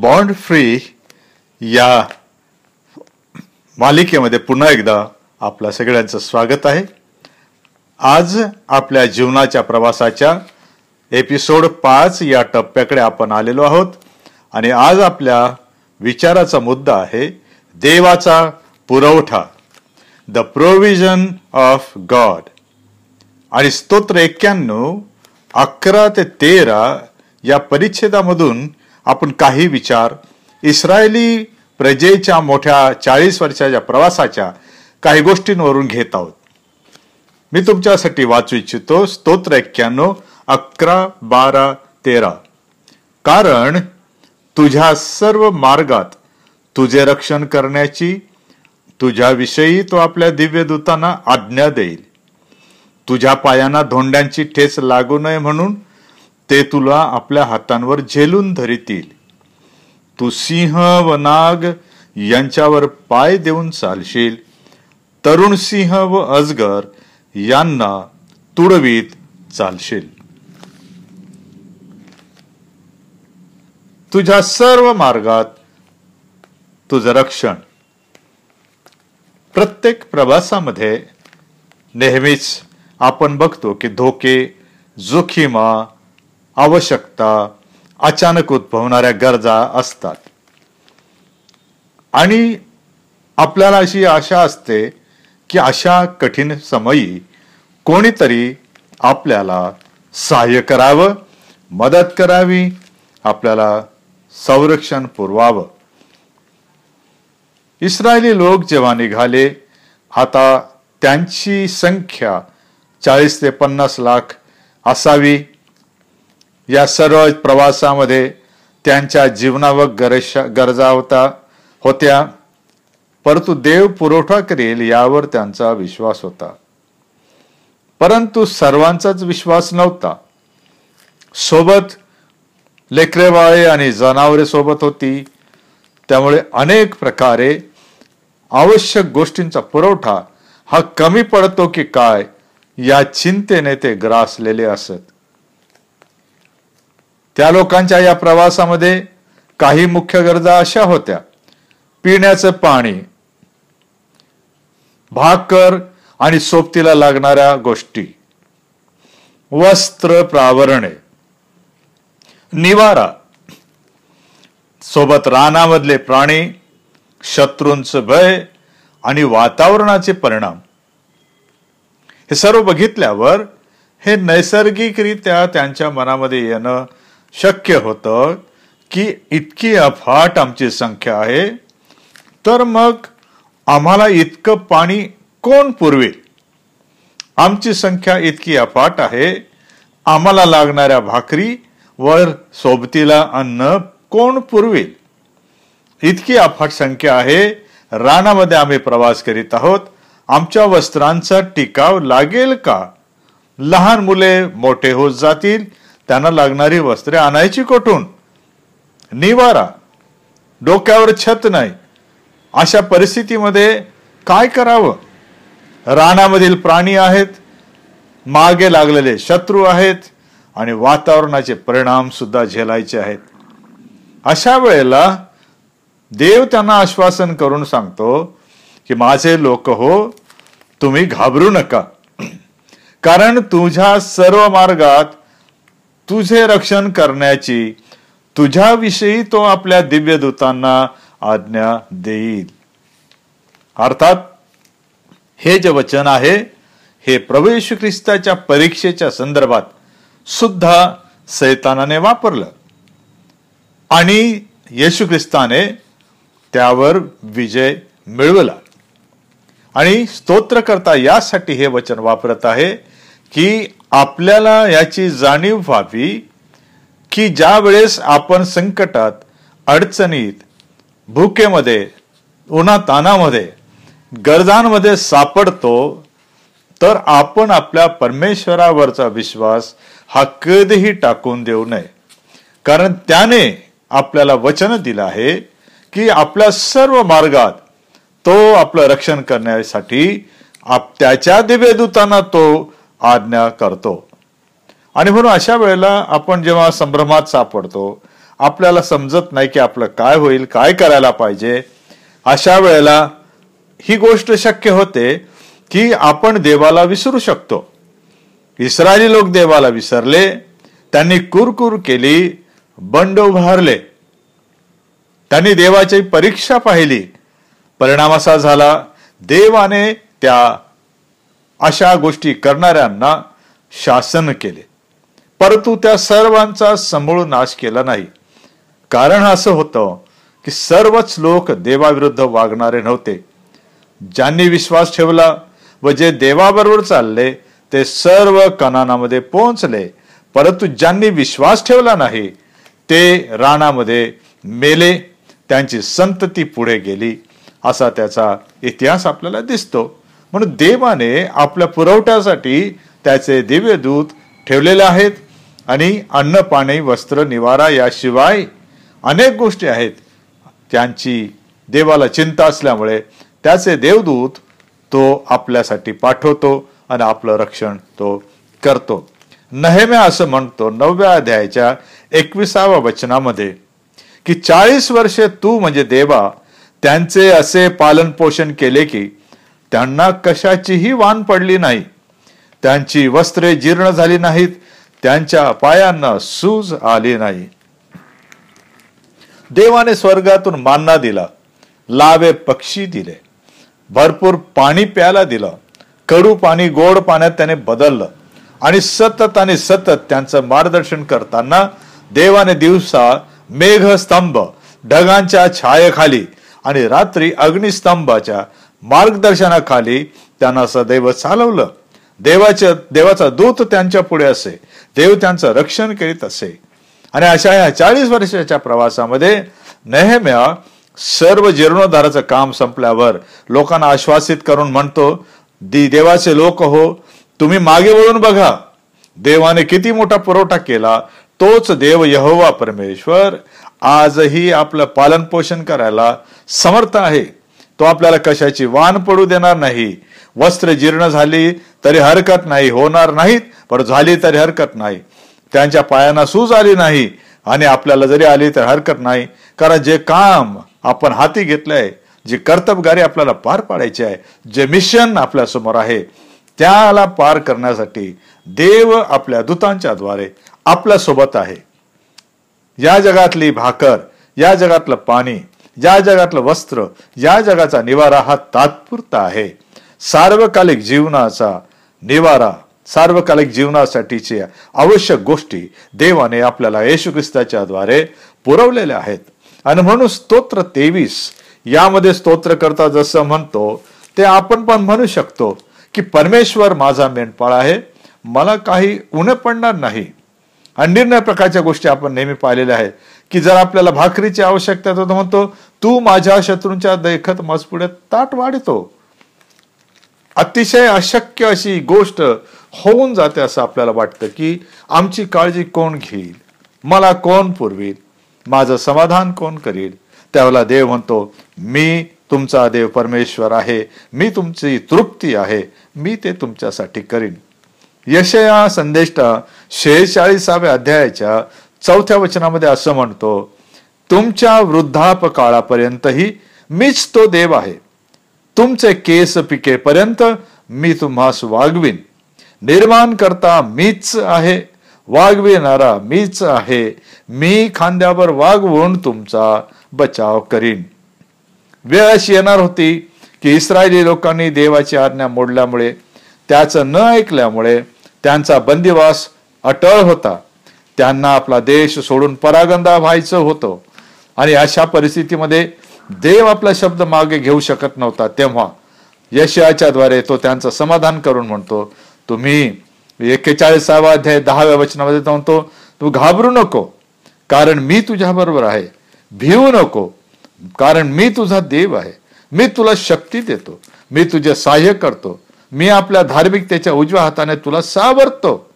Bond free या मालिकेमध्ये पुन्हा एकदा आपल्या सगळ्यांचं स्वागत आहे. आज आपल्या जीवनाच्या प्रवासाच्या एपिसोड पाच या टप्प्याकडे आपण आलेलो आहोत आणि आज आपल्या विचाराचा मुद्दा आहे देवाचा पुरवठा. द प्रोव्हिजन ऑफ गॉड आणि स्तोत्र एक्क्याण्णव अकरा ते तेरा या परिच्छेदामधून आपण काही विचार. इस्रायली प्रजेच्या मोठ्या चाळीस वर्षाच्या प्रवासाच्या काही गोष्टींवरून घेत आहोत. मी तुमच्यासाठी वाचू इच्छितो स्तोत्र एक्क्याण्णव अकरा बारा तेरा. कारण तुझ्या सर्व मार्गात तुझे रक्षण करण्याची तुझ्याविषयी तो आपल्या दिव्य दूतांना आज्ञा देईल. तुझ्या पायांना धोंड्यांची ठेस लागू नये म्हणून ते तुला आपल्या हातांवर झेलून धरितील. तू सिंह व नाग यांच्यावर पाय देऊन चालशील. तरुण सिंह व अजगर यांना तुडवीत चालशील. तुझ्या सर्व मार्गात तुझं रक्षण. प्रत्येक प्रवासामध्ये नेहमीच आपण बघतो की धोके जोखिमा आवश्यकता अचानक उद्भवणाऱ्या गरजा असतात. आणि आपल्याला अशी आशा असते की अशा कठीण समयी कोणीतरी आपल्याला सहाय्य करावं मदत करावी आपल्याला संरक्षण पुरवावं. इस्रायली लोक जेव्हा निघाले आता त्यांची संख्या चाळीस ते पन्नास लाख असावी. या सर्व प्रवासामध्ये त्यांच्या जीवनावर गरजा होता होत्या. परंतु देव पुरवठा करेल यावर त्यांचा विश्वास होता. परंतु सर्वांचाच विश्वास नव्हता. सोबत लेकरेबाळे आणि जनावरे सोबत होती. त्यामुळे अनेक प्रकारे आवश्यक गोष्टींचा पुरवठा हा कमी पडतो की काय या चिंतेने ते ग्रासलेले असत. त्या लोकांच्या या प्रवासामध्ये काही मुख्य गरजा अशा होत्या. पिण्याचं पाणी भाकर आणि सोबतीला लागणाऱ्या गोष्टी. वस्त्र प्रावरणे. निवारा. सोबत रानामधले प्राणी शत्रूंचं भय आणि वातावरणाचे परिणाम. हे सर्व बघितल्यावर हे नैसर्गिकरित्या त्यांच्या मनामध्ये येणं शक्य होतं की इतकी अफाट आमची संख्या आहे तर मग आम्हाला इतकं पाणी कोण पुरवेल? आमची संख्या इतकी अफाट आहे आम्हाला लागणाऱ्या भाकरी वर सोबतीला अन्न कोण पुरवेल? इतकी अफाट संख्या आहे रानामध्ये आम्ही प्रवास करीत आहोत आमच्या वस्त्रांचा टिकाव लागेल का? लहान मुले मोठे होत जातील त्यांना लागणारी वस्त्रे आणायची कोठून? निवारा. डोक्यावर छत नाही. अशा परिस्थितीमध्ये काय करावं? रानामधील प्राणी आहेत मागे लागलेले शत्रू आहेत आणि वातावरणाचे परिणाम सुद्धा झेलायचे आहेत. अशा वेळेला देव त्यांना आश्वासन करून सांगतो की माझे लोक हो तुम्ही घाबरू नका. कारण तुझ्या सर्व मार्गात तुझे रक्षण करण्याची तुझ्याविषयी तो आपल्या दिव्यदूतांना आज्ञा देईल. अर्थात हे जे वचन आहे हे प्रवेशू ख्रिस्ताच्या परीक्षेच्या संदर्भात सुद्धा सैतानाने वापरलं. आणि येशू ख्रिस्ताने त्यावर विजय मिळवला. आणि स्तोत्र करता यासाठी हे वचन वापरत आहे की आपल्याला याची जाणीव व्हावी की ज्या वेळेस आपण संकटात अडचणीत भुकेमध्ये उन्हातानामध्ये गरजांमध्ये सापडतो तर आपण आपल्या परमेश्वरावरचा विश्वास हा कधीही टाकून देऊ नये. कारण त्याने आपल्याला वचन दिलं आहे की आपल्या सर्व मार्गात तो आपलं रक्षण करण्यासाठी त्याच्या दिव्यदूतांना तो आज्ञा करतो. आणि म्हणून अशा वेळेला आपण जेव्हा संभ्रमात सापडतो आपल्याला समजत नाही की आपलं काय होईल काय करायला पाहिजे अशा वेळेला ही गोष्ट शक्य होते की आपण देवाला विसरू शकतो. इस्रायली लोक देवाला विसरले त्यांनी कुरकुर केली बंड उभारले. त्यांनी देवाची परीक्षा पाहिली. परिणाम असा झाला देवाने त्या अशा गोष्टी करणाऱ्यांना शासन केले. परंतु त्या सर्वांचा समूळ नाश केला नाही. कारण असं होतं की सर्वच लोक देवाविरुद्ध वागणारे नव्हते. ज्यांनी विश्वास ठेवला व जे देवाबरोबर चालले ते सर्व कनानामध्ये पोहोचले. परंतु ज्यांनी विश्वास ठेवला नाही ते राणामध्ये मेले त्यांची संतती पुढे गेली असा त्याचा इतिहास आपल्याला दिसतो. म्हणून देवाने आपल्या पुरवठ्यासाठी त्याचे दिव्य दूत ठेवलेले आहेत आणि अन्न पाणी वस्त्र निवारा याशिवाय अनेक गोष्टी आहेत. त्यांची देवाला चिंता असल्यामुळे त्याचे देवदूत तो आपल्यासाठी पाठवतो आणि आपलं रक्षण तो करतो. नहेम्या असं म्हणतो नवव्या अध्यायाच्या एकविसाव्या वचनामध्ये की चाळीस वर्षे तू म्हणजे देवा त्यांचे असे पालन पोषण केले की त्यांना कशाचीही वान पडली नाही. त्यांची वस्त्रे जीर्ण झाली नाहीत. त्यांच्या पायांना सूज आली नाही. देवाने स्वर्गातून मान्ना दिला. लावे पक्षी दिले. भरपूर पाणी प्यायला दिलं. कडू पाणी गोड पाण्यात त्याने बदललं. आणि सतत आणि सतत त्यांचं मार्गदर्शन करताना देवाने दिवसा मेघ स्तंभ ढगांच्या छायेखाली आणि रात्री अग्निस्तंभाच्या मार्गदर्शनाखाली त्यांना सदैव चालवलं. देवाच्या देवाचा दूत त्यांच्या पुढे असे. देव त्यांचं रक्षण करीत असे. आणि अशा या चाळीस वर्षाच्या प्रवासामध्ये नेहम्या सर्व जीर्णोद्धाराचं काम संपल्यावर लोकांना आश्वासित करून म्हणतो दी देवाचे लोक हो तुम्ही मागे वळून बघा. देवाने किती मोठा पुरवठा केला तोच देव यहोवा परमेश्वर. आजही आपलं पालन पोषण करायला समर्थ आहे. तो आपल्याला कशाची वान पडू देणार नाही. वस्त्र जीर्ण झाली तरी हरकत नाही होणार नाहीत पण झाली तरी हरकत नाही. त्यांच्या पायांना सूज आली नाही आणि आपल्याला जरी आली तर हरकत नाही. कारण जे काम आपण हाती घेतलंय जी कर्तबगारी आपल्याला पार पाडायची आहे जे मिशन आपल्यासमोर आहे त्याला पार करण्यासाठी देव आपल्या दूतांच्या द्वारे आपल्यासोबत आहे. या जगातली भाकर या जगातलं पाणी या जगातलं वस्त्र या जगाचा निवारा हा तात्पुरता आहे. सार्वकालिक जीवनाचा निवारा सार्वकालिक जीवनासाठीचे आवश्यक गोष्टी देवाने आपल्याला येशू ख्रिस्ताच्या द्वारे पुरवलेल्या आहेत. आणि म्हणून स्तोत्र तेवीस यामध्ये स्तोत्र करता जसं म्हणतो ते आपण पण म्हणू शकतो की परमेश्वर माझा मेंढपाळ आहे मला काही उणे पडणार नाही. आणि निर्णय प्रकारच्या गोष्टी आपण नेहमी पाहिलेल्या आहेत. की जर आपल्याला भाकरीची आवश्यकता तर म्हणतो तू माझ्या शत्रूंच्या दैखत मजपुढे ताट वाढतो. अतिशय अशक्य अशी गोष्ट होऊन जाते असं आपल्याला वाटतं की आमची काळजी कोण घेईल? मला कोण पुरवील? माझं समाधान कोण करील? त्यावेळेला देव म्हणतो मी तुमचा देव परमेश्वर आहे. मी तुमची तृप्ती आहे. मी ते तुमच्यासाठी करीन. यशया संदेष्टा शेहेचाळीसाव्या अध्यायाच्या चौथ्या वचनामध्ये असं म्हणतो तुमच्या वृद्धापकाळापर्यंतही मीच तो देव आहे. तुमचे केस पिकेपर्यंत मी तुम्हास वागवीन निर्माण करता मीच आहे वागविणारा मीच आहे. मी खांद्यावर वागवून तुमचा बचाव करीन. वेळ अशी येणार होती की इस्रायली लोकांनी देवाची आज्ञा मोडल्यामुळे त्याचं न ऐकल्यामुळे त्यांचा बंदिवास अटळ होता. त्यांना आपला देश सोडून परागंदा व्हायचं होतं. आणि अशा परिस्थितीमध्ये देव आपला शब्द मागे घेऊ शकत नव्हता तेव्हा. यशयाच्या द्वारे तो त्यांचं समाधान करून म्हणतो तुम्ही एक्केचाळीसावा अध्याय दहाव्या वचनामध्ये म्हणतो तू घाबरू नको कारण मी तुझ्या बरोबर आहे. भिवू नको कारण मी तुझा देव आहे. मी तुला शक्ती देतो. मी तुझे सहाय्य करतो. मी आपल्या धार्मिकतेच्या उजव्या हाताने तुला सावरतो.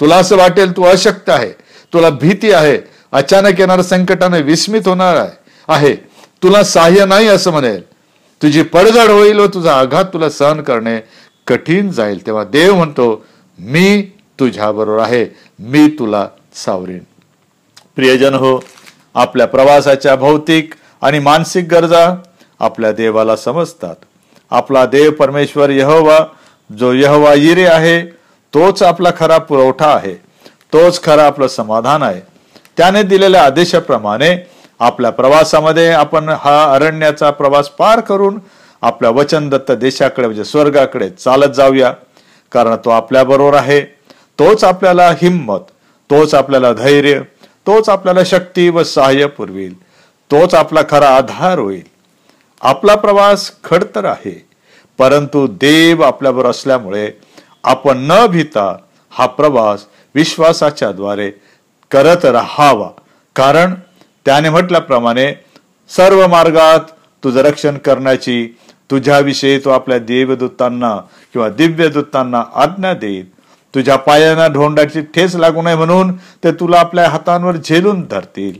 तुला असं वाटेल तू अशक्त आहे. तुला भीती आहे. अचानक येणाऱ्या संकटाने विस्मित होणार आहे. तुला सहाय्य नाही असं म्हणेल. तुझी पडझड होईल व तुझा आघात तुला सहन करणे कठीण जाईल. तेव्हा देव म्हणतो मी तुझ्या बरोबर आहे. मी तुला सावरेन. प्रियजन हो आपल्या प्रवासाच्या भौतिक आणि मानसिक गरजा आपल्या देवाला समजतात. आपला देव परमेश्वर यहोवा जो यहोवा इरे आहे तोच आपला खरा पुरवठा आहे तोच खरा आपलं समाधान आहे. त्याने दिलेल्या आदेशाप्रमाणे आपल्या प्रवासामध्ये आपण हा अरण्याचा प्रवास पार करून आपल्या वचनदत्त देशाकडे म्हणजे स्वर्गाकडे चालत जाऊया. कारण तो आपल्या बरोबर आहे तोच आपल्याला हिंमत तोच आपल्याला धैर्य तोच आपल्याला शक्ती व सहाय्य पुरवेल. तोच आपला खरा आधार होईल. आपला प्रवास खडतर आहे परंतु देव आपल्याबरोबर असल्यामुळे आपण न भीता हा प्रवास विश्वासाच्या द्वारे करत राहावा. कारण त्याने म्हटल्याप्रमाणे सर्व मार्गात तुझं रक्षण करण्याची तुझ्याविषयी तो आपल्या देवदूतांना किंवा दिव्यदूतांना आज्ञा देईल तुझ्या पायांना ढोंडाची ठेस लागू नये म्हणून ते तुला आपल्या हातांवर झेलून धरतील.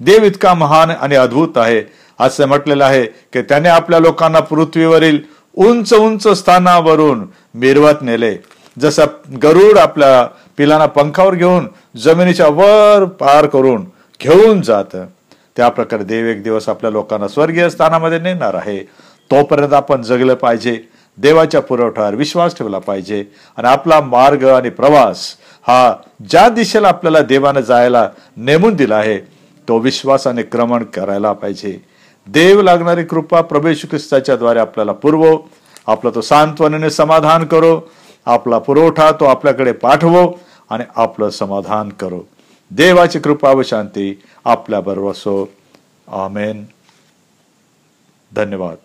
देव इतका महान आणि अद्भुत आहे असं म्हटलेलं आहे की त्याने आपल्या लोकांना पृथ्वीवरील उंच उंच स्थानावरून मिरवत नेले. जसं गरुड आपल्या पिलांना पंखावर घेऊन जमिनीच्या वर पार करून घेऊन जात. त्या प्रकारे देव एक दिवस आपल्या लोकांना स्वर्गीय स्थानामध्ये नेणार आहे. तोपर्यंत आपण जगलं पाहिजे. देवाच्या पुरवठ्यावर विश्वास ठेवला पाहिजे. आणि आपला मार्ग आणि प्रवास हा ज्या दिशेला आपल्याला देवानं जायला नेमून दिला आहे तो विश्वासाने क्रमण करायला पाहिजे. देव लागणारी कृपा प्रभू ख्रिस्ताच्या द्वारे आपल्याला पुरवो. आपलं तो सांत्वनेने समाधान करो आपला पुरवठा तो आपल्याकडे पाठवो आणि आपलं समाधान करो. देवाची कृपा व शांती आपल्या बरोबर असो. आमेन. धन्यवाद.